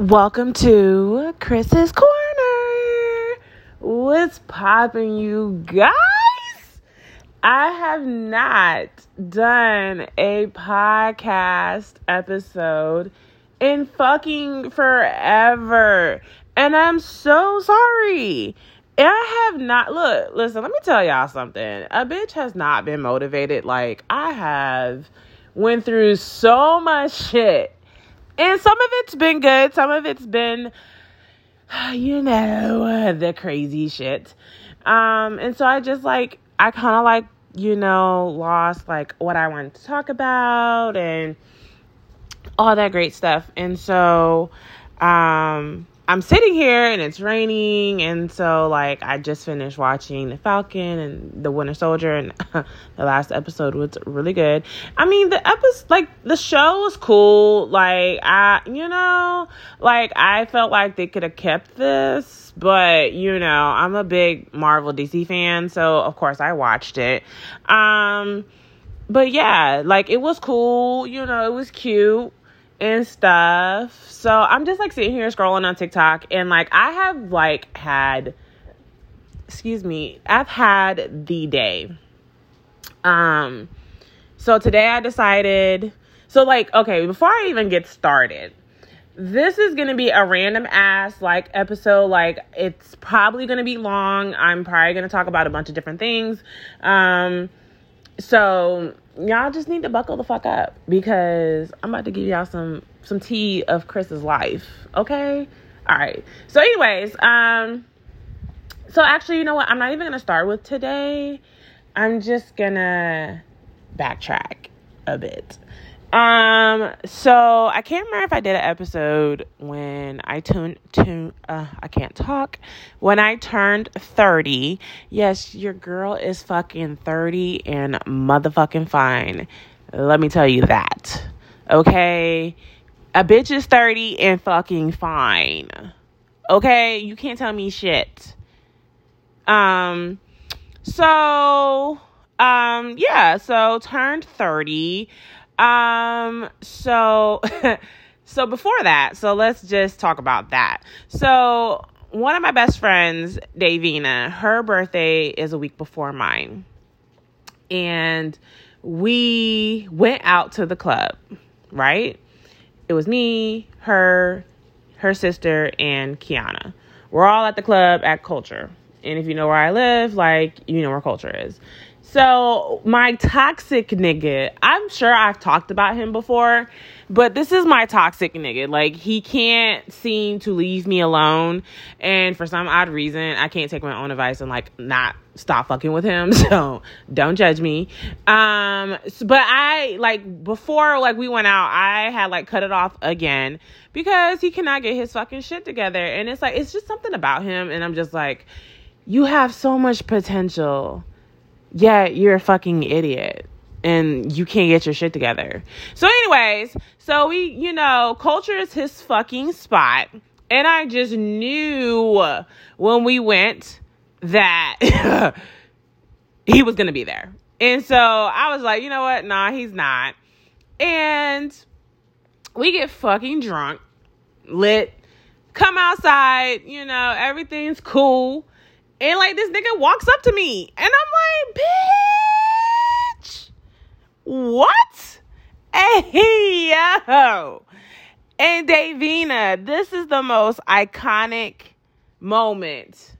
Welcome to Chris's Corner. What's popping, you guys? I have not done a podcast episode in fucking forever. And I'm so sorry. I have not look, listen, let me tell y'all something. A bitch has not been motivated like I have went through so much shit. And some of it's been good, some of it's been you know, the crazy shit. Um and so I just like I kind of like, you know, lost like what I wanted to talk about and all that great stuff. And so um I'm sitting here and it's raining, and so like I just finished watching The Falcon and The Winter Soldier, and the last episode was really good. I mean, the episode, like the show was cool. Like I, you know, like I felt like they could have kept this, but you know, I'm a big Marvel DC fan, so of course I watched it. Um, but yeah, like it was cool. You know, it was cute and stuff. So I'm just like sitting here scrolling on TikTok and like I have like had excuse me, I've had the day. Um so today I decided so like okay, before I even get started, this is going to be a random ass like episode like it's probably going to be long. I'm probably going to talk about a bunch of different things. Um so y'all just need to buckle the fuck up because I'm about to give y'all some some tea of Chris's life. Okay? All right. So anyways, um so actually, you know what? I'm not even going to start with today. I'm just going to backtrack a bit. Um, so I can't remember if I did an episode when I tuned to uh I can't talk. When I turned 30. Yes, your girl is fucking 30 and motherfucking fine. Let me tell you that. Okay? A bitch is 30 and fucking fine. Okay? You can't tell me shit. Um so um yeah, so turned 30 um, so so before that, so let's just talk about that. So one of my best friends, Davina, her birthday is a week before mine. And we went out to the club, right? It was me, her, her sister, and Kiana. We're all at the club at Culture. And if you know where I live, like, you know where Culture is. So, my toxic nigga, I'm sure I've talked about him before, but this is my toxic nigga. Like, he can't seem to leave me alone. And for some odd reason, I can't take my own advice and, like, not stop fucking with him. So, don't judge me. Um, but I, like, before, like, we went out, I had, like, cut it off again because he cannot get his fucking shit together. And it's like, it's just something about him. And I'm just like, you have so much potential yeah, you're a fucking idiot and you can't get your shit together. So, anyways, so we, you know, culture is his fucking spot. And I just knew when we went that he was going to be there. And so I was like, you know what? Nah, he's not. And we get fucking drunk, lit, come outside, you know, everything's cool. And like this nigga walks up to me and I'm like, bitch, what? Hey, yo. And Davina, this is the most iconic moment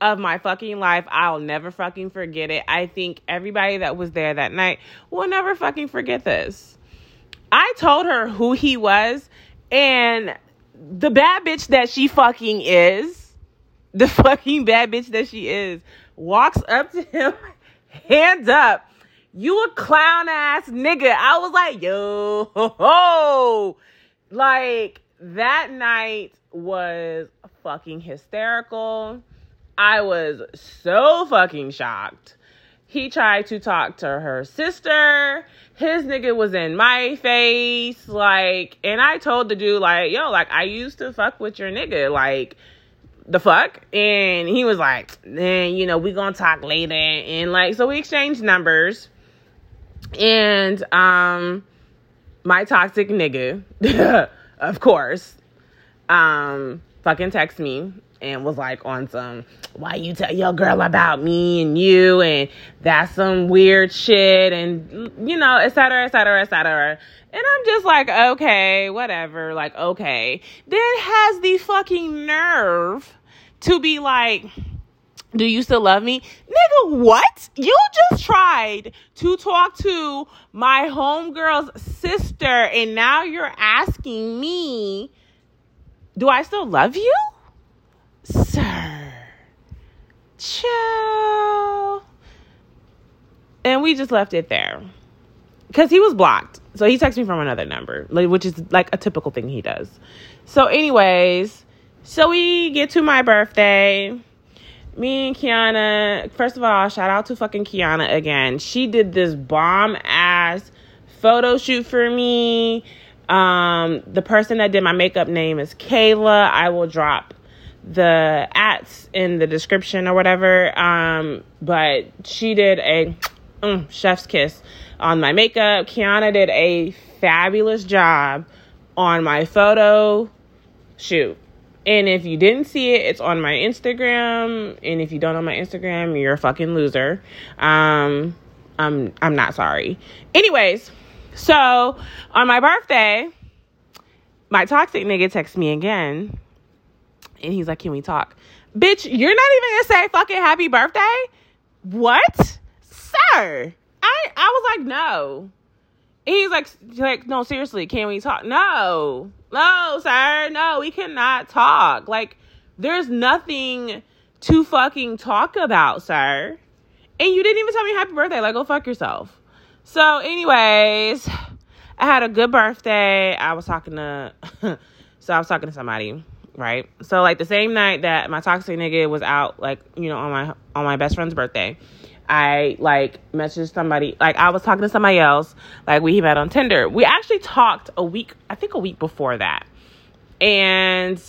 of my fucking life. I'll never fucking forget it. I think everybody that was there that night will never fucking forget this. I told her who he was, and the bad bitch that she fucking is the fucking bad bitch that she is, walks up to him, hands up. You a clown ass nigga. I was like, yo, ho, ho. like that night was fucking hysterical. I was so fucking shocked. He tried to talk to her sister. His nigga was in my face. Like, and I told the dude, like, yo, like, I used to fuck with your nigga. Like, the fuck? And he was like, then, you know, we gonna talk later. And like, so we exchanged numbers. And um my toxic nigga, of course, um, fucking text me and was like on some why you tell your girl about me and you and that's some weird shit and you know et cetera et cetera et cetera and i'm just like okay whatever like okay then has the fucking nerve to be like do you still love me? Nigga, what? You just tried to talk to my homegirl's sister and now you're asking me, do I still love you? Sir. Ciao. And we just left it there. Because he was blocked. So he texted me from another number, which is like a typical thing he does. So, anyways, so we get to my birthday me and Kiana, first of all, shout out to fucking Kiana again. She did this bomb ass photo shoot for me. Um, the person that did my makeup name is Kayla. I will drop the ads in the description or whatever. Um, but she did a mm, chef's kiss on my makeup. Kiana did a fabulous job on my photo shoot. And if you didn't see it, it's on my Instagram. And if you don't know my Instagram, you're a fucking loser. Um, I'm I'm not sorry. Anyways, so on my birthday, my toxic nigga texts me again, and he's like, "Can we talk?" Bitch, you're not even gonna say fucking happy birthday. What, sir? I I was like, no. And he's like, like, no, seriously, can we talk? No, no, sir, no, we cannot talk. Like, there's nothing to fucking talk about, sir. And you didn't even tell me happy birthday. Like, go fuck yourself. So, anyways, I had a good birthday. I was talking to, so I was talking to somebody, right? So, like the same night that my toxic nigga was out, like you know, on my on my best friend's birthday, I like messaged somebody, like I was talking to somebody else, like we met on Tinder. We actually talked a week, I think a week before that. And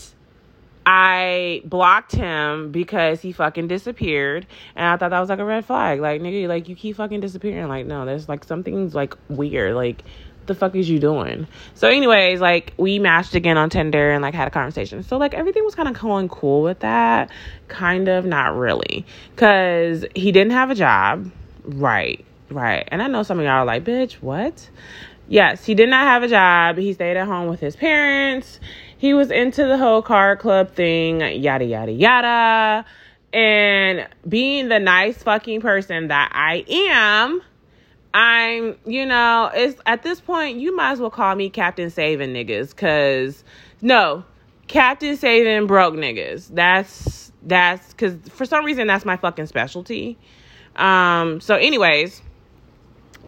I blocked him because he fucking disappeared. And I thought that was like a red flag. Like, nigga, like you keep fucking disappearing. Like, no, there's like something's like weird. Like, the fuck is you doing? So, anyways, like we matched again on Tinder and like had a conversation. So, like everything was kind of going cool with that. Kind of, not really, because he didn't have a job. Right, right. And I know some of y'all are like, bitch, what? Yes, he did not have a job. He stayed at home with his parents. He was into the whole car club thing, yada, yada, yada. And being the nice fucking person that I am, I'm, you know, it's at this point you might as well call me Captain Saving niggas, cause no, Captain Saving broke niggas. That's that's cause for some reason that's my fucking specialty. Um, so anyways,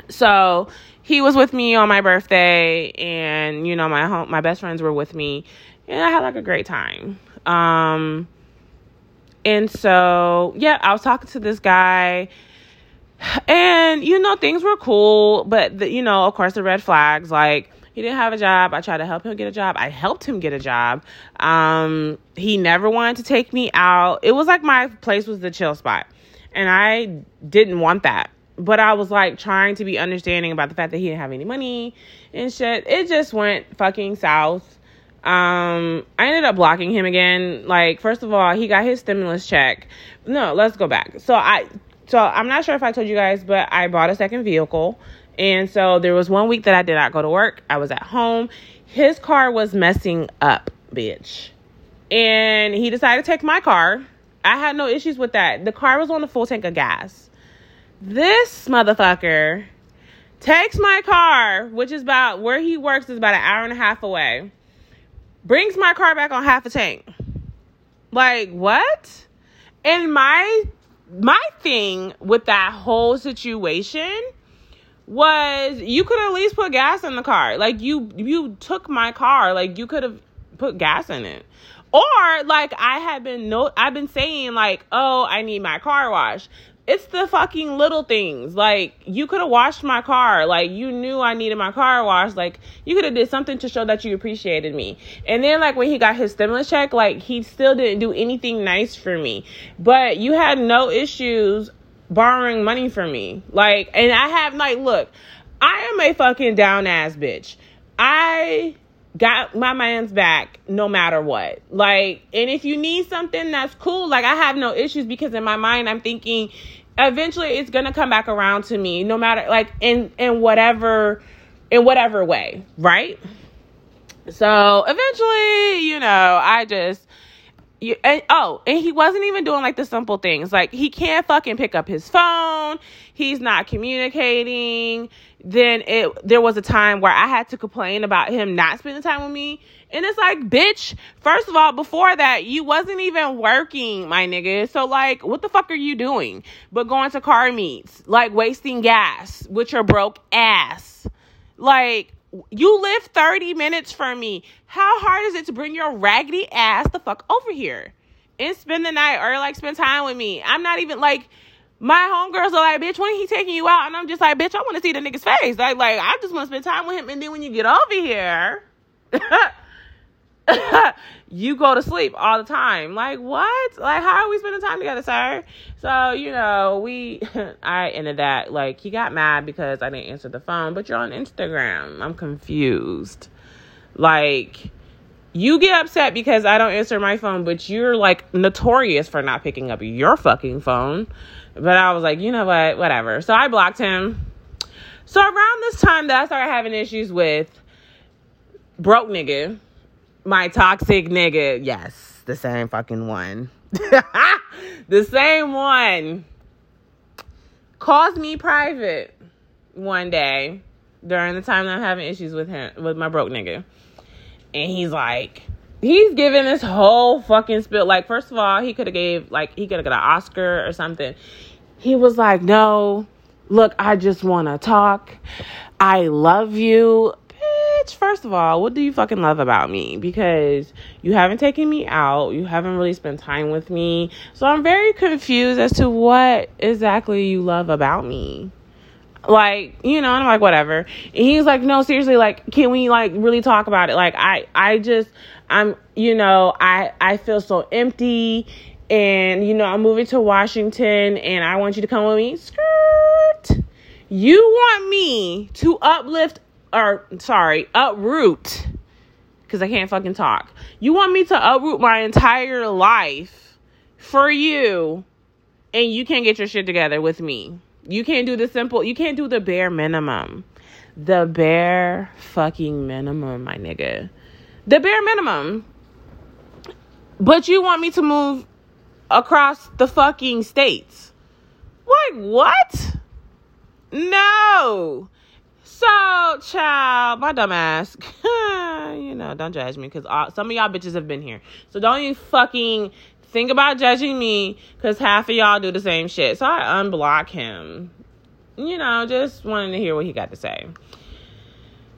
so he was with me on my birthday, and you know my home, my best friends were with me, and I had like a great time. Um, and so yeah, I was talking to this guy and, you know, things were cool, but, the, you know, of course, the red flags like, he didn't have a job. I tried to help him get a job. I helped him get a job. Um, he never wanted to take me out. It was like my place was the chill spot. And I didn't want that. But I was like trying to be understanding about the fact that he didn't have any money and shit. It just went fucking south. Um, I ended up blocking him again. Like, first of all, he got his stimulus check. No, let's go back. So I so I'm not sure if I told you guys, but I bought a second vehicle. And so there was one week that I did not go to work. I was at home. His car was messing up, bitch. And he decided to take my car. I had no issues with that. The car was on a full tank of gas. This motherfucker takes my car, which is about where he works is about an hour and a half away. Brings my car back on half a tank. Like, what? And my my thing with that whole situation was you could at least put gas in the car. Like you you took my car, like you could have put gas in it. Or like I had been no I've been saying like, "Oh, I need my car wash." It's the fucking little things. Like you could have washed my car. Like you knew I needed my car washed. Like you could have did something to show that you appreciated me. And then like when he got his stimulus check, like he still didn't do anything nice for me. But you had no issues borrowing money from me. Like and I have like look, I am a fucking down ass bitch. I got my man's back no matter what. Like, and if you need something that's cool, like I have no issues because in my mind I'm thinking eventually it's gonna come back around to me, no matter like in in whatever in whatever way, right? So eventually, you know, I just you, and, oh, and he wasn't even doing like the simple things. Like he can't fucking pick up his phone. He's not communicating. Then it there was a time where I had to complain about him not spending time with me. And it's like, bitch, first of all, before that, you wasn't even working, my nigga. So like, what the fuck are you doing? But going to car meets, like wasting gas with your broke ass. Like, you live 30 minutes from me. How hard is it to bring your raggedy ass the fuck over here and spend the night or like spend time with me? I'm not even like my homegirls are like, bitch, when he taking you out? And I'm just like, bitch, I want to see the nigga's face. Like, like I just want to spend time with him. And then when you get over here, you go to sleep all the time. Like, what? Like, how are we spending time together, sir? So, you know, we, I ended that. Like, he got mad because I didn't answer the phone, but you're on Instagram. I'm confused. Like, you get upset because I don't answer my phone, but you're like notorious for not picking up your fucking phone. But I was like, you know what? Whatever. So I blocked him. So around this time that I started having issues with broke nigga, my toxic nigga. Yes, the same fucking one. the same one calls me private one day during the time that I'm having issues with him with my broke nigga. And he's like he's giving this whole fucking spill. Like, first of all, he could have gave like he could have got an Oscar or something. He was like, No, look, I just wanna talk. I love you bitch, first of all, what do you fucking love about me? Because you haven't taken me out, you haven't really spent time with me. So I'm very confused as to what exactly you love about me. Like, you know, and I'm like, whatever. And he's like, no, seriously, like, can we like really talk about it? Like, I, I just, I'm, you know, I, I feel so empty and you know i'm moving to washington and i want you to come with me skirt you want me to uplift or sorry, uproot because I can't fucking talk. You want me to uproot my entire life for you and you can't get your shit together with me. You can't do the simple, you can't do the bare minimum. The bare fucking minimum, my nigga. The bare minimum. But you want me to move across the fucking states. Like, what? No. So, child, my dumb ass, you know, don't judge me because some of y'all bitches have been here. So don't you fucking think about judging me because half of y'all do the same shit. So I unblock him. You know, just wanting to hear what he got to say.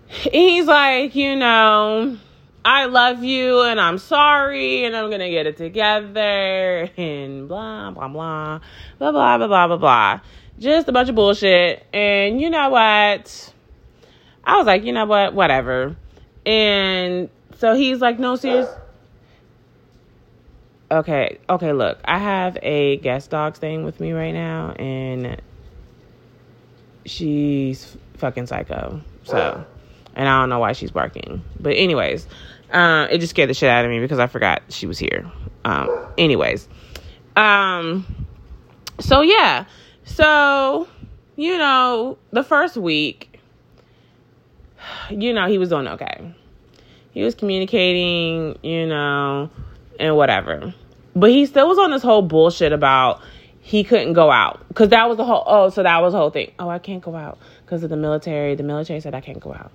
He's like, you know, I love you and I'm sorry and I'm gonna get it together and blah blah blah blah blah blah blah blah blah. Just a bunch of bullshit. And you know what? I was like, you know what, whatever. And so he's like, no, serious. Okay, okay, look, I have a guest dog staying with me right now, and she's fucking psycho. So, and I don't know why she's barking. But, anyways, uh, it just scared the shit out of me because I forgot she was here. Um, anyways, um, so yeah, so you know, the first week you know, he was doing okay. He was communicating, you know, and whatever. But he still was on this whole bullshit about he couldn't go out because that was the whole. Oh, so that was the whole thing. Oh, I can't go out because of the military. The military said I can't go out.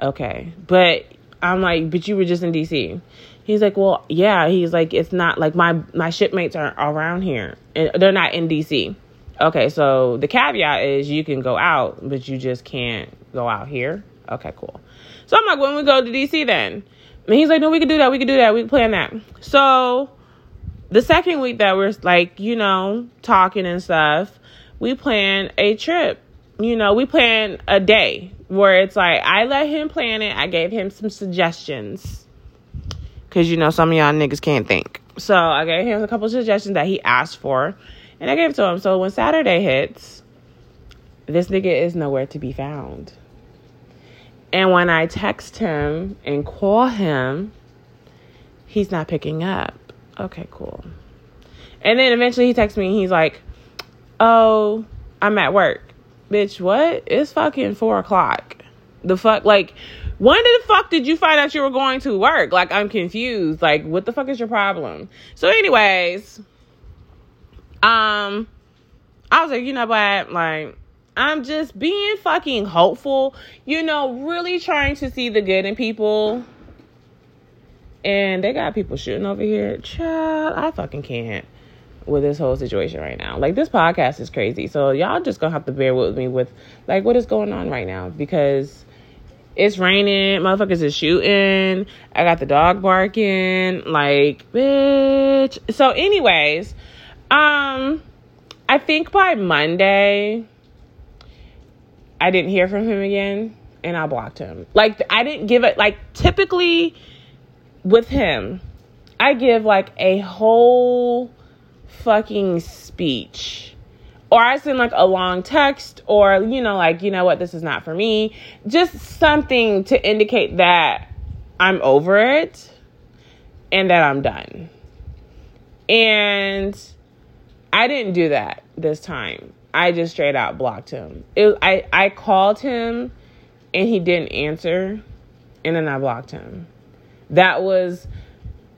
Okay, but I'm like, but you were just in DC. He's like, well, yeah. He's like, it's not like my my shipmates are around here. And they're not in DC. Okay, so the caveat is you can go out, but you just can't go out here. Okay, cool. So I'm like, when we go to DC then? And he's like, no, we could do that. We could do that. We could plan that. So the second week that we're like, you know, talking and stuff, we plan a trip. You know, we plan a day where it's like I let him plan it. I gave him some suggestions. Cause you know some of y'all niggas can't think. So I gave him a couple suggestions that he asked for. And I gave it to him. So when Saturday hits, this nigga is nowhere to be found And when I text him and call him, he's not picking up. Okay, cool. And then eventually he texts me and he's like, Oh, I'm at work. Bitch, what? It's fucking four o'clock. The fuck? Like, when the fuck did you find out you were going to work? Like, I'm confused. Like, what the fuck is your problem? So, anyways, um, I was like, you know what? Like, I'm just being fucking hopeful, you know, really trying to see the good in people. And they got people shooting over here. Child, I fucking can't with this whole situation right now. Like this podcast is crazy. So y'all just gonna have to bear with me with like what is going on right now because it's raining, motherfuckers is shooting. I got the dog barking, like bitch. So, anyways, um, I think by Monday I didn't hear from him again, and I blocked him. Like I didn't give it. Like typically with him, I give like a whole fucking speech or I send like a long text or you know like you know what this is not for me just something to indicate that I'm over it and that I'm done. And I didn't do that this time. I just straight out blocked him. It, I I called him and he didn't answer and then I blocked him. That was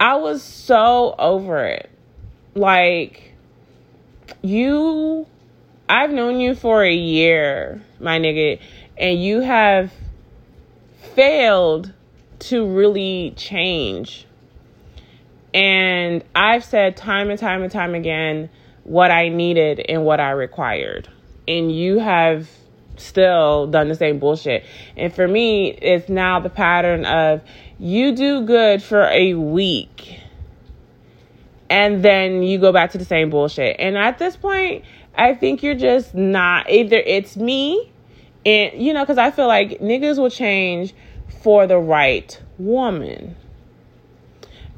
I was so over it. Like you I've known you for a year, my nigga, and you have failed to really change. And I've said time and time and time again what I needed and what I required. And you have still done the same bullshit. And for me, it's now the pattern of you do good for a week and then you go back to the same bullshit. And at this point, I think you're just not either it's me and you know cuz I feel like niggas will change for the right woman.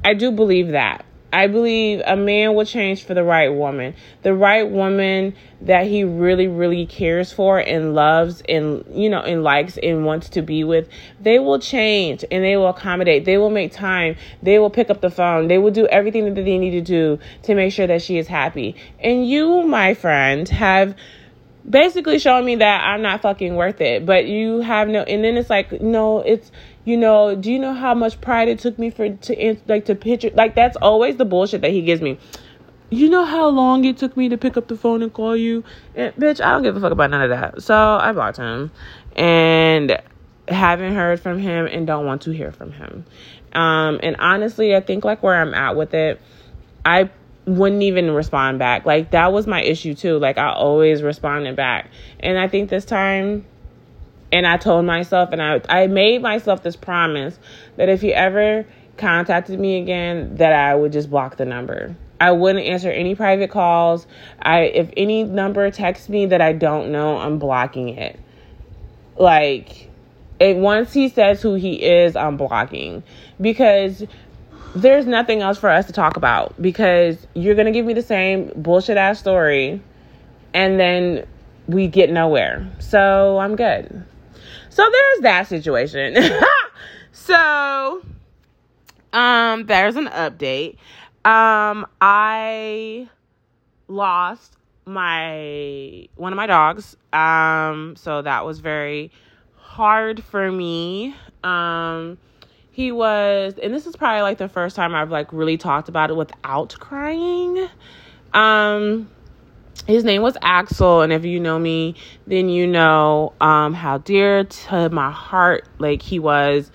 I do believe that. I believe a man will change for the right woman. The right woman that he really, really cares for and loves and, you know, and likes and wants to be with. They will change and they will accommodate. They will make time. They will pick up the phone. They will do everything that they need to do to make sure that she is happy. And you, my friend, have basically showing me that I'm not fucking worth it. But you have no, and then it's like, no, it's, you know, do you know how much pride it took me for to like to picture like that's always the bullshit that he gives me. You know how long it took me to pick up the phone and call you? And, bitch, I don't give a fuck about none of that. So I blocked him and haven't heard from him and don't want to hear from him. Um, and honestly, I think like where I'm at with it, I wouldn't even respond back. Like that was my issue too. Like I always responded back. And I think this time and I told myself, and I, I made myself this promise that if he ever contacted me again, that I would just block the number. I wouldn't answer any private calls. I if any number texts me that I don't know, I'm blocking it. Like, it, once he says who he is, I'm blocking because there's nothing else for us to talk about because you're gonna give me the same bullshit ass story, and then we get nowhere. So I'm good. So there's that situation. so um there's an update. Um I lost my one of my dogs. Um so that was very hard for me. Um he was and this is probably like the first time I've like really talked about it without crying. Um his name was Axel, and if you know me, then you know um, how dear to my heart like he was.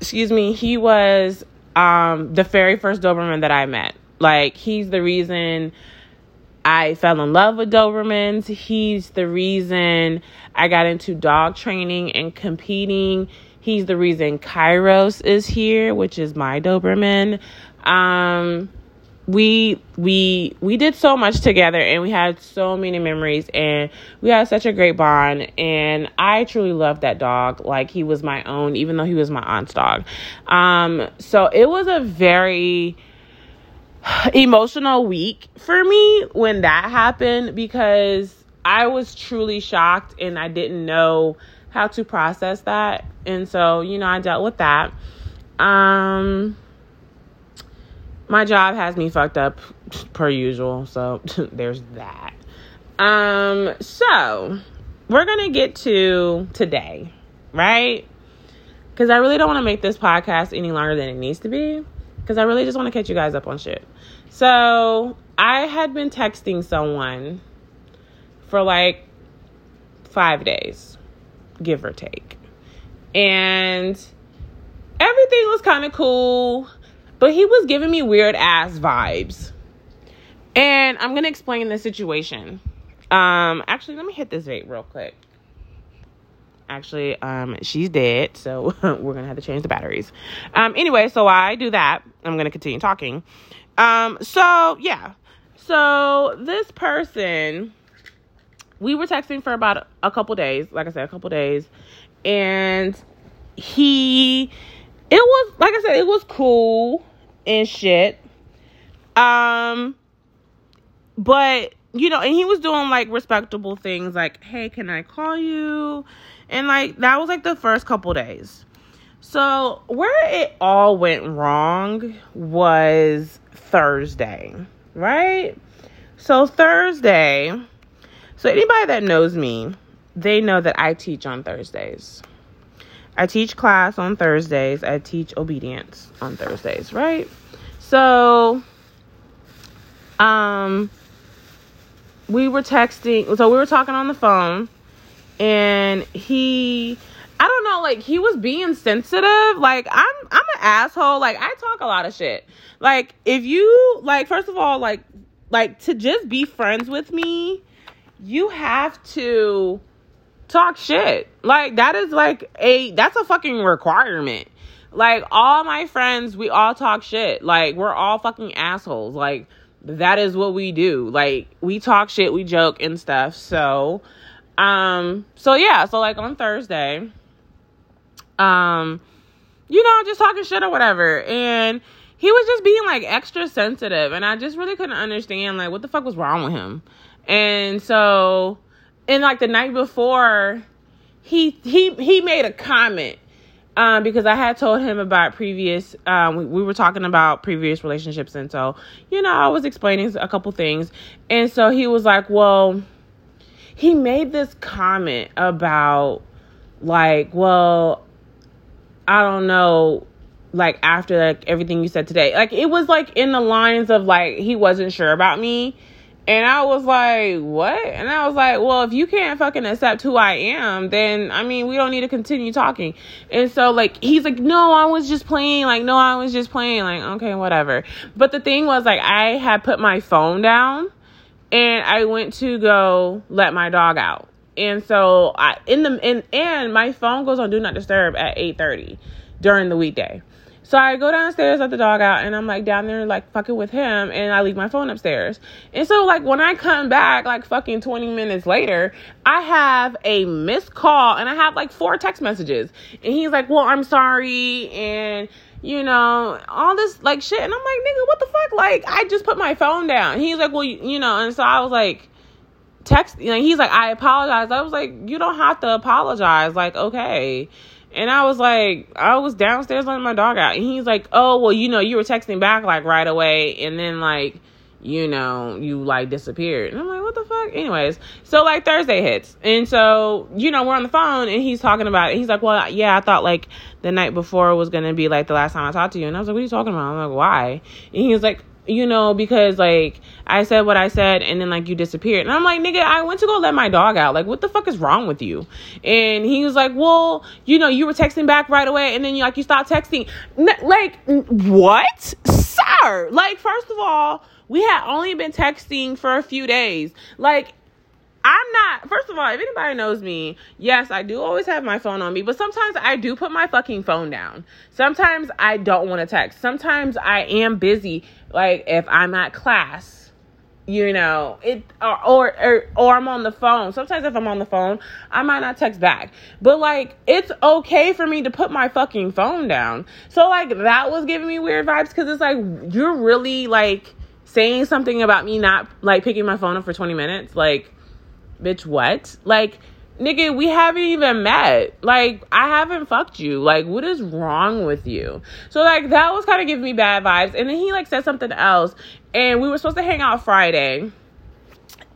Excuse me, he was um, the very first Doberman that I met. Like he's the reason I fell in love with Dobermans. He's the reason I got into dog training and competing. He's the reason Kairos is here, which is my Doberman. Um, we we we did so much together and we had so many memories and we had such a great bond and I truly loved that dog like he was my own even though he was my aunt's dog. Um so it was a very emotional week for me when that happened because I was truly shocked and I didn't know how to process that. And so, you know, I dealt with that. Um, my job has me fucked up per usual. So there's that. Um, so we're to get to today, right? Because I really don't want to make this podcast any longer than it needs to be. Because I really just want to catch you guys up on shit. So I had been texting someone for like five days, give or take. And everything was kind of cool, but he was giving me weird ass vibes. And I'm going to explain the situation. Um, actually, let me hit this vape real quick. Actually, um, she's dead, so we're gonna have to change the batteries. Um, anyway, so I do that. I'm gonna continue talking. Um, so yeah, so this person, we were texting for about a couple days. Like I said, a couple days, and he, it was like I said, it was cool and shit. Um, but you know, and he was doing like respectable things like, hey, can I call you? And like that was like the first couple days. So where it all went wrong was Thursday, right? So Thursday, so anybody that knows me, they know that I teach on Thursdays. I teach class on Thursdays. I teach obedience on Thursdays, right? So um we were texting, so we were talking on the phone, and he, I don't know, like he was being sensitive. Like I'm, I'm an asshole. Like I talk a lot of shit. Like if you, like first of all, like, like to just be friends with me, you have to talk shit. Like that is like a, that's a fucking requirement. Like all my friends, we all talk shit. Like we're all fucking assholes. Like that is what we do. Like we talk shit, we joke and stuff. So um so yeah, so like on Thursday um you know, just talking shit or whatever and he was just being like extra sensitive and I just really couldn't understand like what the fuck was wrong with him. And so and like the night before he he he made a comment um, because I had told him about previous, um, we, we, were talking about previous relationships. And so, you know, I was explaining a couple things. And so he was like, well, he made this comment about, like, well, I don't know, like, after like everything you said today. Like, it was like in the lines of, like, he wasn't sure about me. And I was like, what? And I was like, well, if you can't fucking accept who I am, then I mean, we don't need to continue talking. And so, like, he's like, no, I was just playing. Like, no, I was just playing. Like, okay, whatever. But the thing was, like, I had put my phone down and I went to go let my dog out. And so I in the and and my phone goes on do not disturb at 8:30 during the weekday. So I go downstairs, let the dog out, and I'm like down there like fucking with him, and I leave my phone upstairs. And so like when I come back, like fucking 20 minutes later, I have a missed call and I have like four text messages. And he's like, Well, I'm sorry, and you know, all this like shit. And I'm like, nigga, what the fuck? Like, I just put my phone down. He's like, Well, you, you know, and so I was like, text, you know, he's like, I apologize. I was like, You don't have to apologize. Like, okay. And I was like, I was downstairs letting my dog out. And he's like, oh, well, you know, you were texting back like right away. And then like, you know, you like disappeared. And I'm like, what the fuck? Anyways, so like Thursday hits. And so, you know, we're on the phone and he's talking about it. He's like, well, yeah, I thought like the night before was going to be like the last time I talked to you. And I was like, what are you talking about? I'm like, why? And he was like, you know, because like I said what I said and then like you disappeared. And I'm like, nigga, I went to go let my dog out. Like, what the fuck is wrong with you? And he was like, well, you know, you were texting back right away and then you like you stopped texting. like, what? Sir, like, first of all, we had only been texting for a few days. Like, I'm not, first of all, if anybody knows me, yes, I do always have my phone on me, but sometimes I do put my fucking phone down. Sometimes I don't want to text. Sometimes I am busy, like if I'm at class, you know, it, or, or, or, or I'm on the phone. Sometimes if I'm on the phone, I might not text back. But like, it's okay for me to put my fucking phone down. So like, that was giving me weird vibes because it's like, you're really like saying something about me not like picking my phone up for 20 minutes. Like, bitch, what? Like, nigga, we haven't even met. Like, I haven't fucked you. Like, what is wrong with you? So, like, that was kind of giving me bad vibes. And then he, like, said something else. And we were supposed to hang out Friday.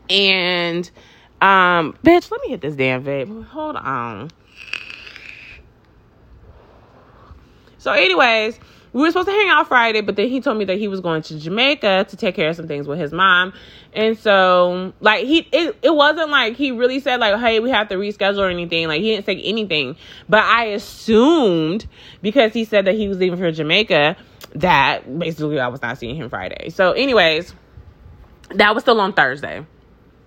And, um, bitch, let me hit this damn vape. Hold on. So, anyways, we were supposed to hang out Friday, but then he told me that he was going to Jamaica to take care of some things with his mom. And so, like, he, it, it wasn't like he really said, like, hey, we have to reschedule or anything. Like, he didn't say anything. But I assumed because he said that he was leaving for Jamaica that basically I was not seeing him Friday. So, anyways, that was still on Thursday,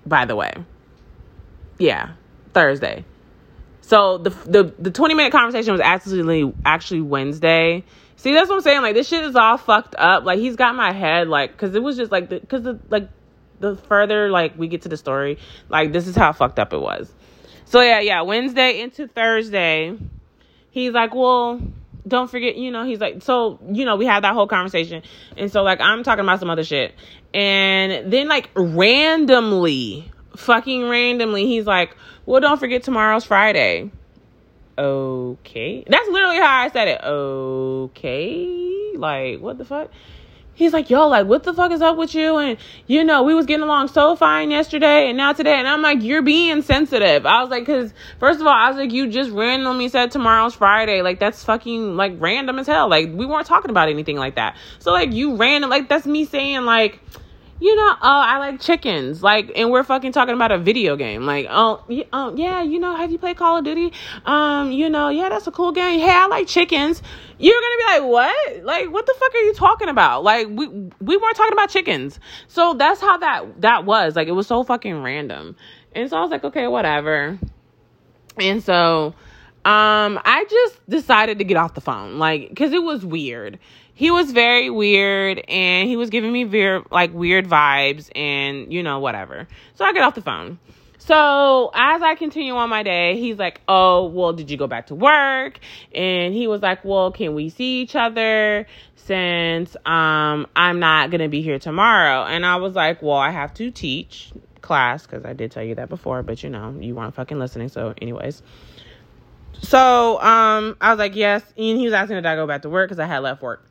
by the way. Yeah, Thursday. So the the the 20 minute conversation was actually actually Wednesday See, that's what I'm saying. Like this shit is all fucked up. Like he's got my head like because it was just like the because the like the further like we get to the story, like this is how fucked up it was. So yeah, yeah. Wednesday into Thursday, he's like, well, don't forget, you know, he's like, so, you know, we had that whole conversation. And so, like, I'm talking about some other shit. And then, like, randomly, fucking randomly, he's like, well, don't forget tomorrow's Friday okay. That's literally how I said it. Okay. Like, what the fuck? He's like, yo, like, what the fuck is up with you? And, you know, we was getting along so fine yesterday and now today. And I'm like, you're being sensitive. I was like, cause first of all, I was like, you just randomly said tomorrow's Friday. Like, that's fucking, like, random as hell. Like, we weren't talking about anything like that. So, like, you random, like, that's me saying, like, you know, oh, I like chickens. Like, and we're fucking talking about a video game. Like, oh, oh, yeah, you know, have you played Call of Duty? Um, you know, yeah, that's a cool game. Hey, I like chickens. You're gonna be like, what? Like, what the fuck are you talking about? Like, we we weren't talking about chickens. So that's how that that was. Like, it was so fucking random. And so I was like, okay, whatever. And so, um, I just decided to get off the phone, like, cause it was weird he was very weird and he was giving me very like weird vibes and you know whatever. So i get off the phone. So as i continue on my day he's like oh well did you go back to work? And he was like well can we see each other since um i'm not gonna be here tomorrow? And i was like well i have to teach class because i did tell you that before but you know you weren't fucking listening so anyways. So um i was like yes and he was asking if i go back to work? Because i had left work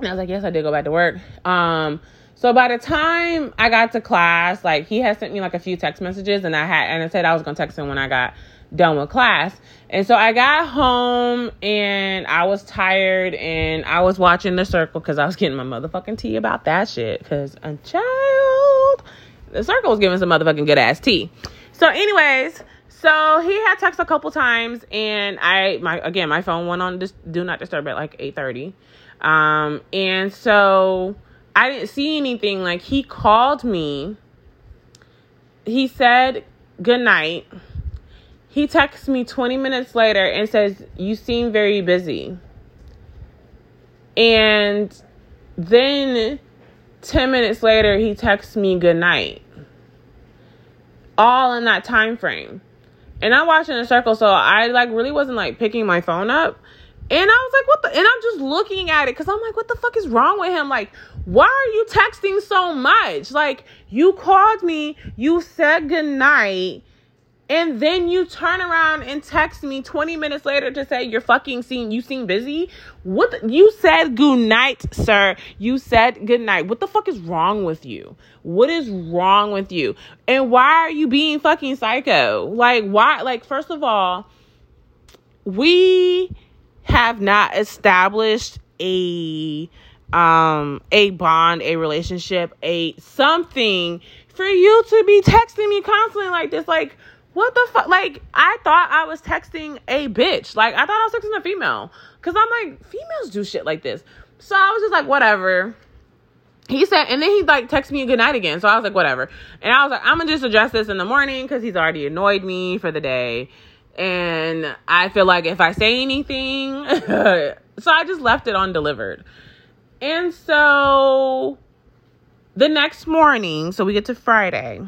and I was like, yes, I did go back to work. Um, so by the time I got to class, like he had sent me like a few text messages, and I had and I said I was gonna text him when I got done with class. And so I got home and I was tired and I was watching The Circle because I was getting my motherfucking tea about that shit. Because a child, The Circle was giving some motherfucking good ass tea. So, anyways, so he had text a couple times and I my again my phone went on this do not disturb at like eight thirty. Um, and so I didn't see anything. Like he called me. He said good night. He texts me 20 minutes later and says, You seem very busy. And then 10 minutes later, he texts me good night. All in that time frame. And I'm watching a circle, so I like really wasn't like picking my phone up. And I was like, what the? And I'm just looking at it because I'm like, what the fuck is wrong with him? Like, why are you texting so much? Like, you called me, you said goodnight, and then you turn around and text me 20 minutes later to say you're fucking seem you seem busy. What the, you said good night, sir. You said good night. What the fuck is wrong with you? What is wrong with you? And why are you being fucking psycho? Like why like first of all, we have not established a um a bond, a relationship, a something for you to be texting me constantly like this like what the fuck like I thought I was texting a bitch. Like I thought I was texting a female cuz I'm like females do shit like this. So I was just like whatever. He said, and then he like texted me a good night again. So I was like, whatever. And I was like, I'm gonna just address this in the morning because he's already annoyed me for the day. And I feel like if I say anything, so I just left it undelivered. And so the next morning, so we get to Friday,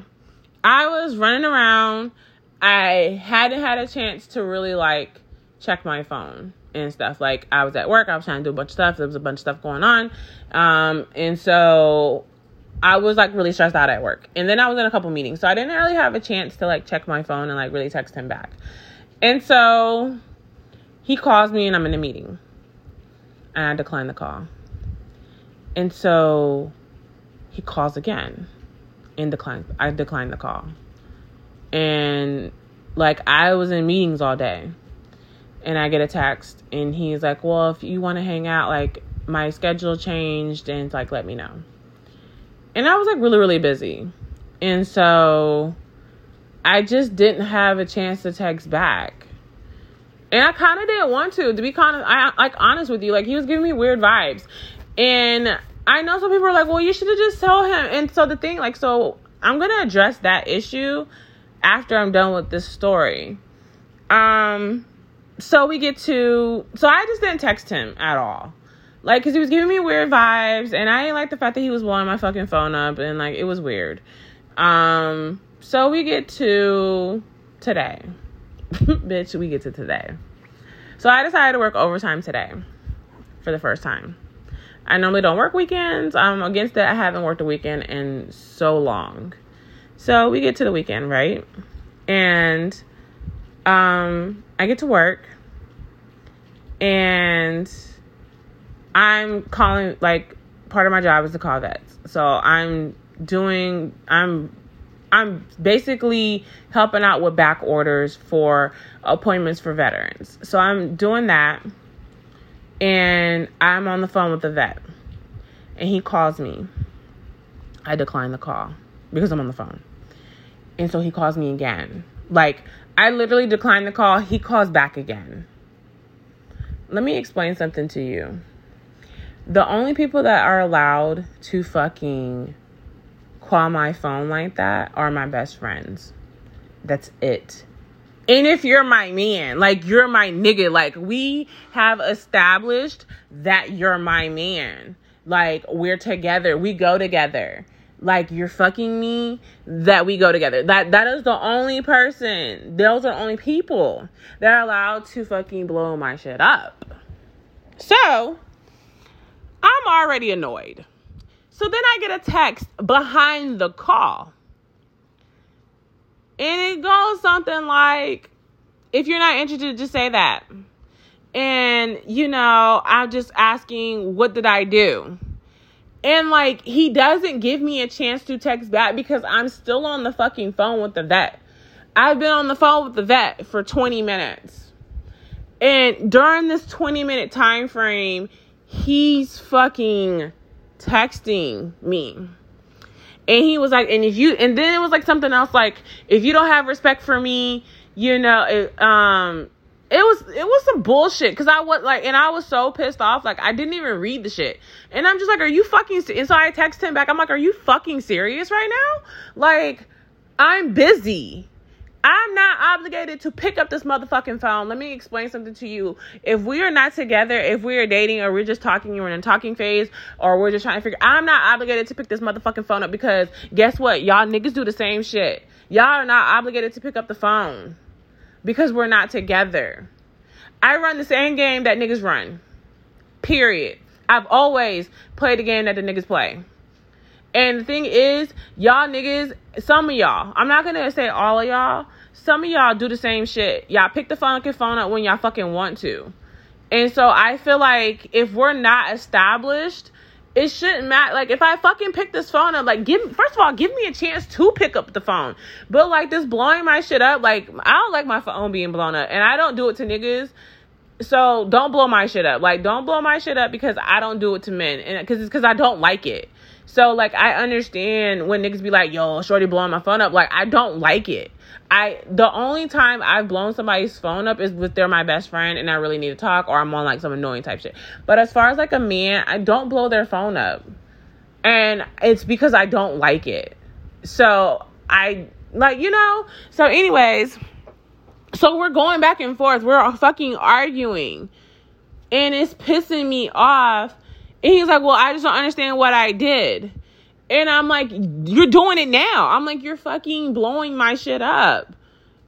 I was running around. I hadn't had a chance to really like check my phone and stuff. Like I was at work, I was trying to do a bunch of stuff. There was a bunch of stuff going on. Um, and so I was like really stressed out at work. And then I was in a couple meetings. So I didn't really have a chance to like check my phone and like really text him back. And so he calls me and I'm in a meeting. And I decline the call. And so he calls again and decline I declined the call. And like I was in meetings all day. And I get a text and he's like, "Well, if you want to hang out, like my schedule changed and like let me know." And I was like really really busy. And so I just didn't have a chance to text back. And I kind of didn't want to, to be kind of I like honest with you. Like he was giving me weird vibes. And I know some people are like, well, you should have just told him. And so the thing, like, so I'm gonna address that issue after I'm done with this story. Um, so we get to, so I just didn't text him at all. Like, cause he was giving me weird vibes, and I didn't like the fact that he was blowing my fucking phone up, and like, it was weird. Um, so we get to today. Bitch, we get to today. So I decided to work overtime today for the first time. I normally don't work weekends. I'm against that. I haven't worked a weekend in so long. So we get to the weekend, right? And um I get to work and I'm calling like part of my job is to call vets. So I'm doing I'm I'm basically helping out with back orders for appointments for veterans. So I'm doing that and I'm on the phone with the vet. And he calls me. I decline the call because I'm on the phone. And so he calls me again. Like, I literally decline the call. He calls back again. Let me explain something to you. The only people that are allowed to fucking call my phone like that are my best friends. That's it. And if you're my man, like you're my nigga, like we have established that you're my man. Like we're together, we go together. Like you're fucking me, that we go together. That that is the only person, those are only people that are allowed to fucking blow my shit up. So I'm already annoyed. So then I get a text behind the call and it goes something like, if you're not interested, just say that. And, you know, I'm just asking, what did I do? And like, he doesn't give me a chance to text back because I'm still on the fucking phone with the vet. I've been on the phone with the vet for 20 minutes. And during this 20 minute time frame, he's fucking texting me. And he was like, and if you, and then it was like something else, like, if you don't have respect for me, you know, it, um, it was it was some bullshit because I was like, and I was so pissed off, like I didn't even read the shit, and I'm just like, are you fucking? And so I text him back. I'm like, are you fucking serious right now? Like, I'm busy. I'm not obligated to pick up this motherfucking phone. Let me explain something to you. If we are not together, if we are dating or we're just talking, you're in a talking phase, or we're just trying to figure, I'm not obligated to pick this motherfucking phone up because guess what? Y'all niggas do the same shit. Y'all are not obligated to pick up the phone because we're not together. I run the same game that niggas run. Period. I've always played the game that the niggas play. And the thing is, y'all niggas, some of y'all, I'm not gonna say all of y'all, some of y'all do the same shit. Y'all pick the fucking phone up when y'all fucking want to. And so I feel like if we're not established, it shouldn't matter. Like if I fucking pick this phone up, like give first of all, give me a chance to pick up the phone. But like this blowing my shit up, like I don't like my phone being blown up, and I don't do it to niggas. So don't blow my shit up. Like don't blow my shit up because I don't do it to men, and because it's because I don't like it. So like I understand when niggas be like, "Yo, shorty blowing my phone up." Like I don't like it. I the only time I've blown somebody's phone up is if they're my best friend and I really need to talk or I'm on like some annoying type shit. But as far as like a man, I don't blow their phone up. And it's because I don't like it. So I like, you know, so anyways, so we're going back and forth. We're fucking arguing. And it's pissing me off. And he's like, "Well, I just don't understand what I did." And I'm like, you're doing it now. I'm like, you're fucking blowing my shit up.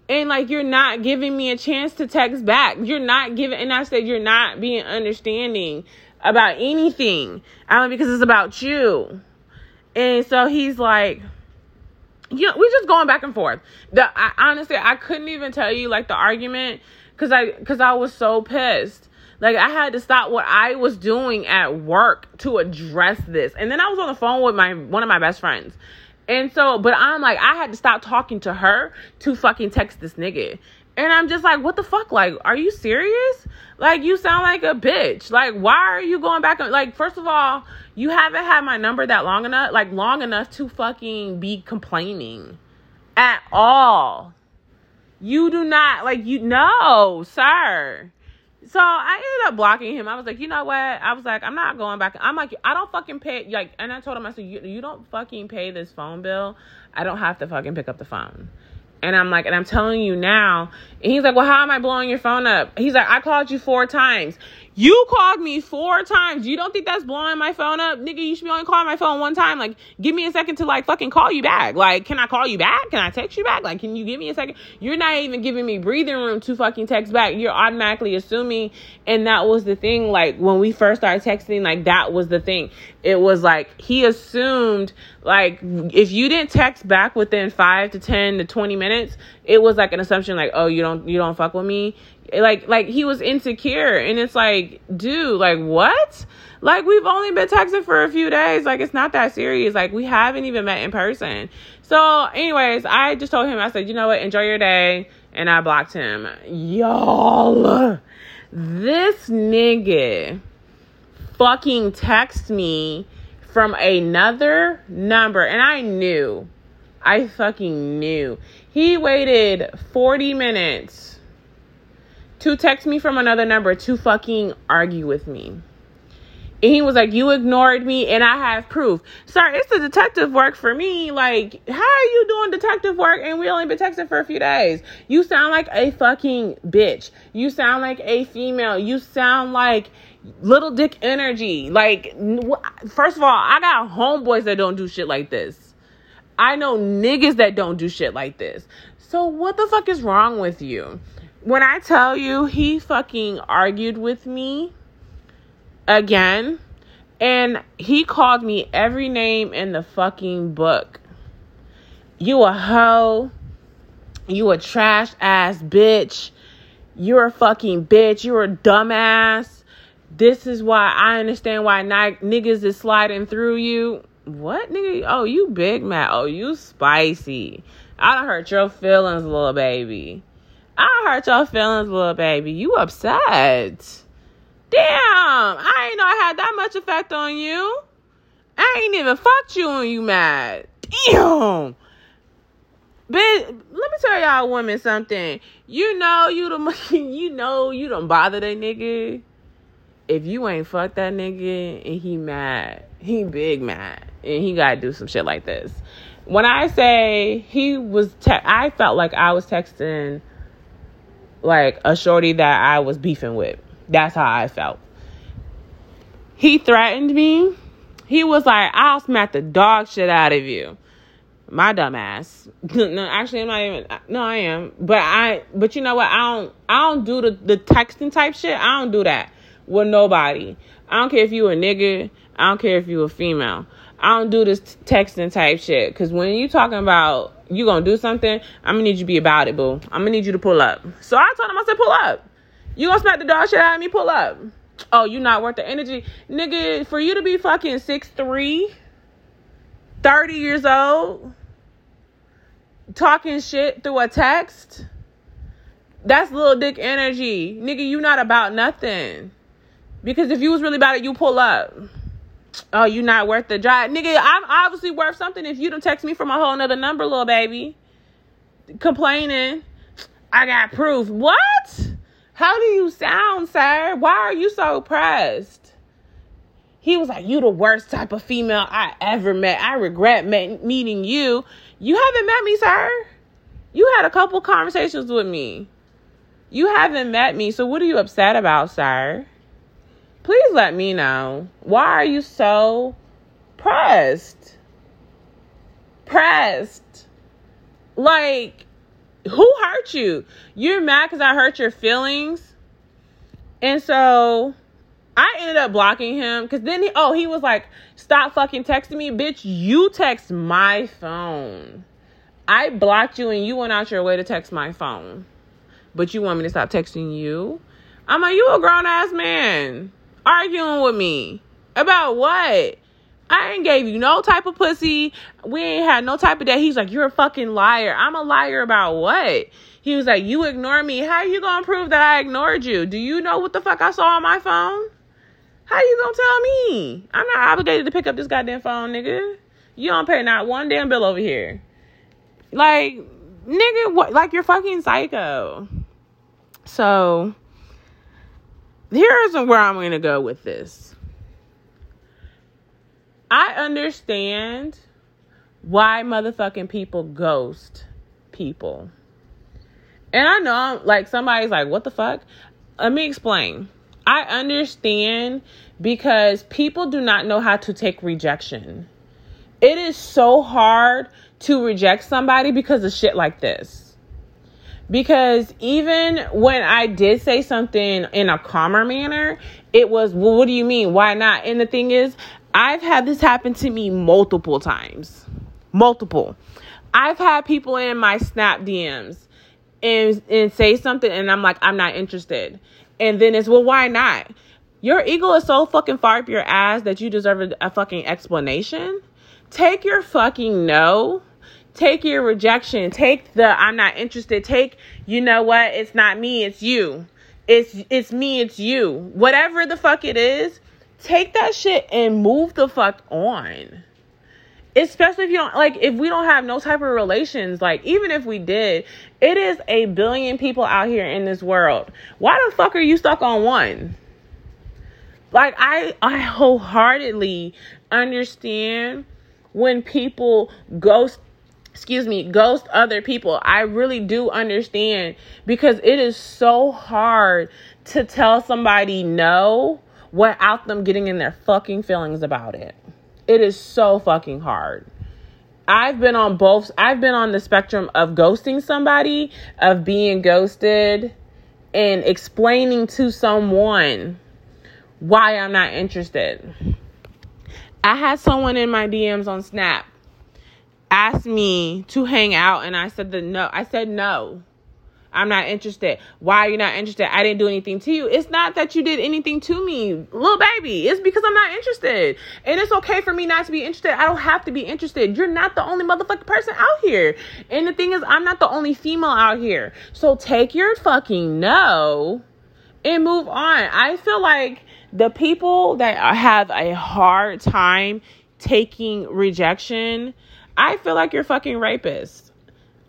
And like, you're not giving me a chance to text back. You're not giving, and I said, you're not being understanding about anything. I mean, because it's about you. And so he's like, you know, we just going back and forth. The I, honestly, I couldn't even tell you like the argument because I because I was so pissed. Like I had to stop what I was doing at work to address this. And then I was on the phone with my one of my best friends. And so, but I'm like, I had to stop talking to her to fucking text this nigga. And I'm just like, what the fuck? Like, are you serious? Like, you sound like a bitch. Like, why are you going back? Like, first of all, you haven't had my number that long enough, like, long enough to fucking be complaining at all. You do not, like, you, no, sir. So I ended up blocking him. I was like, you know what? I was like, I'm not going back. I'm like, I don't fucking pay. Like, and I told him, I said, you, you don't fucking pay this phone bill. I don't have to fucking pick up the phone. And I'm like, and I'm telling you now. And he's like, well, how am I blowing your phone up? He's like, I called you four times. You called me four times. You don't think that's blowing my phone up? Nigga, you should be only calling my phone one time. Like, give me a second to like fucking call you back. Like, can I call you back? Can I text you back? Like, can you give me a second? You're not even giving me breathing room to fucking text back. You're automatically assuming. And that was the thing. Like, when we first started texting, like, that was the thing. It was like, he assumed, like, if you didn't text back within five to 10 to 20 minutes, it was like an assumption, like, oh, you don't, you don't fuck with me like like he was insecure. And it's like dude like what? Like we've only been texting for a few days. Like it's not that serious. Like we haven't even met in person. So anyways i just told him i said you know what? Enjoy your day. And i blocked him. Y'all this nigga fucking text me from another number. And i knew. I fucking knew. He waited 40 minutes to text me from another number to fucking argue with me. And he was like, You ignored me and I have proof. Sir, it's the detective work for me. Like, how are you doing detective work and we only been texting for a few days? You sound like a fucking bitch. You sound like a female. You sound like little dick energy. Like, first of all, I got homeboys that don't do shit like this. I know niggas that don't do shit like this. So, what the fuck is wrong with you? When I tell you he fucking argued with me again and he called me every name in the fucking book. You a hoe. You a trash ass bitch. You're a fucking bitch. You're a dumbass. This is why I understand why n- niggas is sliding through you. What nigga? Oh, you big man. Oh, you spicy. I don't hurt your feelings, little baby. I hurt your feelings, little baby. You upset. Damn, I ain't know I had that much effect on you. I ain't even fucked you when you mad. Damn. But let me tell y'all women something. You know you the you know you don't bother that nigga. If you ain't fucked that nigga and he mad, he big mad, and he gotta do some shit like this. When I say he was, te- I felt like I was texting like a shorty that I was beefing with. That's how I felt. He threatened me. He was like, I'll smack the dog shit out of you. My dumb ass. no, actually I'm not even no, I am. But I but you know what? I don't I don't do the, the texting type shit. I don't do that with nobody. I don't care if you a nigga. I don't care if you a female. I don't do this texting type shit. Cause when you talking about you gonna do something, I'm gonna need you to be about it, boo. I'm gonna need you to pull up. So I told him, I said, pull up. You gonna smack the dog shit out of me? Pull up. Oh, you not worth the energy. Nigga, for you to be fucking 6'3, 30 years old, talking shit through a text, that's little dick energy. Nigga, you not about nothing. Because if you was really about it, you pull up. Oh, you not worth the drive. Nigga, I'm obviously worth something if you don't text me from a whole nother number, little baby. Complaining. I got proof. What? How do you sound, sir? Why are you so pressed? He was like, You the worst type of female I ever met. I regret met- meeting you. You haven't met me, sir. You had a couple conversations with me. You haven't met me, so what are you upset about, sir? Please let me know. Why are you so pressed? Pressed. Like, who hurt you? You're mad because I hurt your feelings. And so I ended up blocking him because then he, oh, he was like, stop fucking texting me. Bitch, you text my phone. I blocked you and you went out your way to text my phone. But you want me to stop texting you? I'm like, you a grown ass man arguing with me about what? I ain't gave you no type of pussy. We ain't had no type of day. He's like, you're a fucking liar. I'm a liar about what? He was like, you ignore me. How you gonna prove that I ignored you? Do you know what the fuck I saw on my phone? How you gonna tell me? I'm not obligated to pick up this goddamn phone, nigga. You don't pay not one damn bill over here. Like, nigga, what? Like, you're fucking psycho. So, here's where I'm gonna go with this. I understand why motherfucking people ghost people. And I know, I'm like, somebody's like, what the fuck? Let me explain. I understand because people do not know how to take rejection. It is so hard to reject somebody because of shit like this. Because even when I did say something in a calmer manner, it was, well, what do you mean? Why not? And the thing is, I've had this happen to me multiple times. Multiple. I've had people in my Snap DMs and and say something and I'm like, I'm not interested. And then it's, well, why not? Your ego is so fucking far up your ass that you deserve a, a fucking explanation. Take your fucking no. Take your rejection. Take the I'm not interested. Take, you know what? It's not me, it's you. It's it's me, it's you. Whatever the fuck it is, take that shit and move the fuck on especially if you don't like if we don't have no type of relations like even if we did it is a billion people out here in this world why the fuck are you stuck on one like i i wholeheartedly understand when people ghost excuse me ghost other people i really do understand because it is so hard to tell somebody no without them getting in their fucking feelings about it it is so fucking hard. I've been on both I've been on the spectrum of ghosting somebody, of being ghosted and explaining to someone why I'm not interested. I had someone in my DMs on Snap ask me to hang out and I said the no. I said no. I'm not interested. Why are you not interested? I didn't do anything to you. It's not that you did anything to me, little baby. It's because I'm not interested. And it's okay for me not to be interested. I don't have to be interested. You're not the only motherfucking person out here. And the thing is, I'm not the only female out here. So take your fucking no and move on. I feel like the people that have a hard time taking rejection, I feel like you're fucking rapist.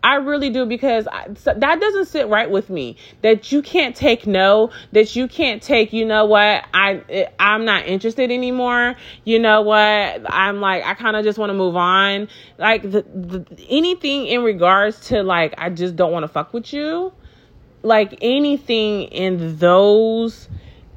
I really do because I, so that doesn't sit right with me. That you can't take no. That you can't take. You know what? I eh, I'm not interested anymore. You know what? I'm like I kind of just want to move on. Like the, the anything in regards to like I just don't want to fuck with you. Like anything in those,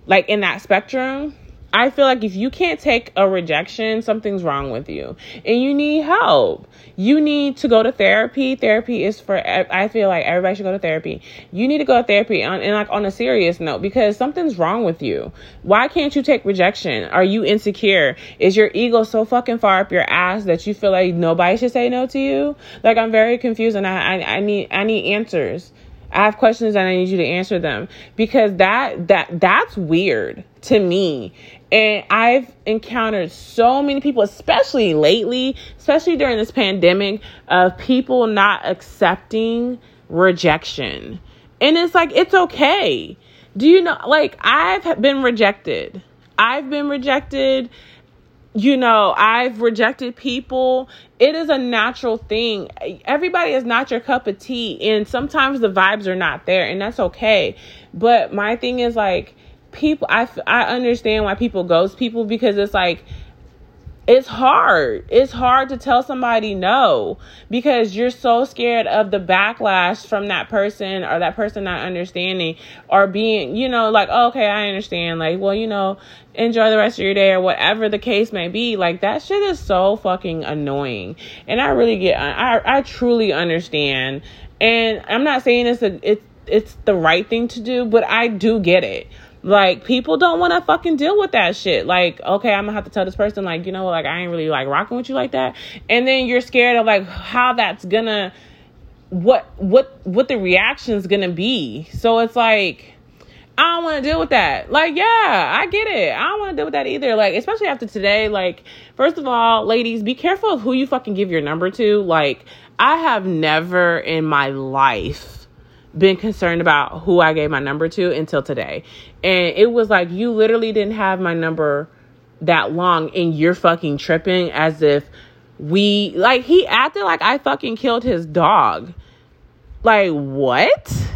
like in that spectrum I feel like if you can't take a rejection, something's wrong with you and you need help. You need to go to therapy. Therapy is for, I feel like everybody should go to therapy. You need to go to therapy on, and like on a serious note because something's wrong with you. Why can't you take rejection? Are you insecure? Is your ego so fucking far up your ass that you feel like nobody should say no to you? Like I'm very confused and I, I, I need, I need answers. I have questions and I need you to answer them because that that that's weird to me. And I've encountered so many people, especially lately, especially during this pandemic, of people not accepting rejection. And it's like, it's okay. Do you know, like, I've been rejected. I've been rejected you know, I've rejected people. It is a natural thing. Everybody is not your cup of tea, and sometimes the vibes are not there, and that's okay. But my thing is like, people, I, I understand why people ghost people because it's like, it's hard. It's hard to tell somebody no because you're so scared of the backlash from that person or that person not understanding or being, you know, like, oh, okay, I understand. Like, well, you know, enjoy the rest of your day or whatever the case may be. Like, that shit is so fucking annoying. And I really get, I, I truly understand. And I'm not saying it's a, it's, it's the right thing to do, but I do get it Like people don't want to fucking deal with that shit. Like, okay, I'm gonna have to tell this person, like, you know, like I ain't really like rocking with you like that, and then you're scared of like how that's gonna, what what what the reaction's gonna be. So it's like. I don't want to deal with that. Like, yeah, I get it. I don't want to deal with that either. Like, especially after today. Like, first of all, ladies, be careful of who you fucking give your number to. Like, I have never in my life been concerned about who I gave my number to until today. And it was like you literally didn't have my number that long and you're fucking tripping as if we like he acted like I fucking killed his dog. Like what?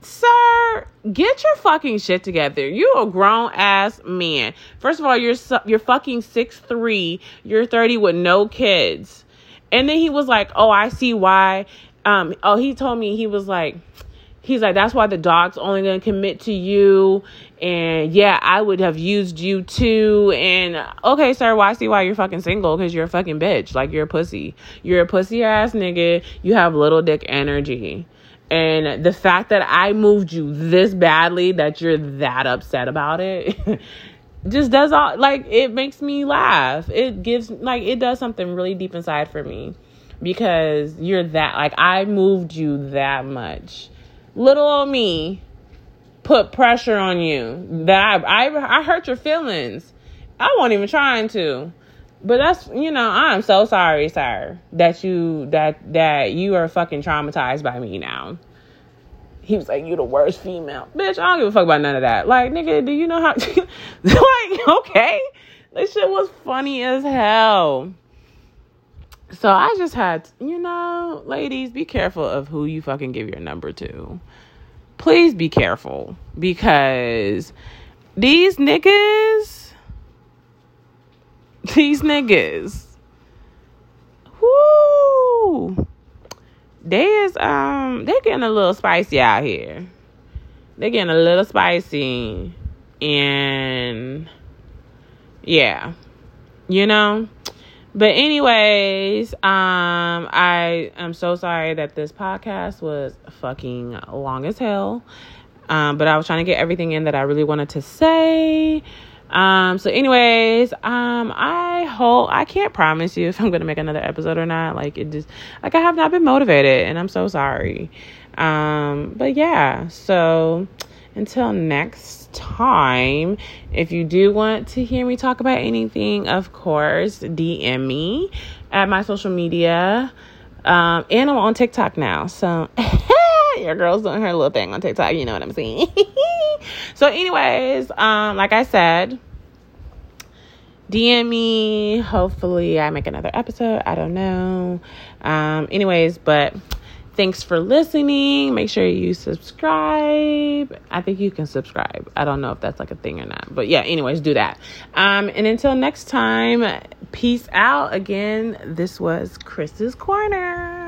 Sir, get your fucking shit together. You a grown ass man. First of all, you're you're fucking 6'3, you're 30 with no kids. And then he was like, "Oh, I see why um oh he told me he was like he's like that's why the dog's only to commit to you. And yeah i would have used you too. And okay sir well i see why you're fucking single because you're a fucking bitch. Like you're a pussy. You're a pussy ass nigga. You have little dick energy. And the fact that i moved you this badly that you're that upset about it just does all like it makes me laugh. It gives like it does something really deep inside for me because you're that like I moved you that much. Little old me put pressure on you that I I, I hurt your feelings. I wasn't even trying to. But that's you know, I'm so sorry, sir, that you that that you are fucking traumatized by me now. He was like, You the worst female. Bitch, I don't give a fuck about none of that. Like, nigga, do you know how like, okay. This shit was funny as hell. So I just had, you know, ladies, be careful of who you fucking give your number to. Please be careful because these niggas, these niggas, whoo, they is um, they're getting a little spicy out here. They're getting a little spicy, and yeah, you know. But anyways, um, I am so sorry that this podcast was fucking long as hell. Um, but I was trying to get everything in that I really wanted to say. Um, so anyways, um, I hope I can't promise you if I'm gonna make another episode or not. Like it just like I have not been motivated and I'm so sorry. Um, but yeah, so until next time, if you do want to hear me talk about anything, of course, DM me at my social media. Um, and I'm on TikTok now. So your girl's doing her little thing on TikTok, you know what I'm saying? so, anyways, um, like I said, DM me. Hopefully, I make another episode. I don't know. Um, anyways, but Thanks for listening. Make sure you subscribe. I think you can subscribe. I don't know if that's like a thing or not. But yeah, anyways, do that. Um, and until next time, peace out. Again, this was Chris's Corner.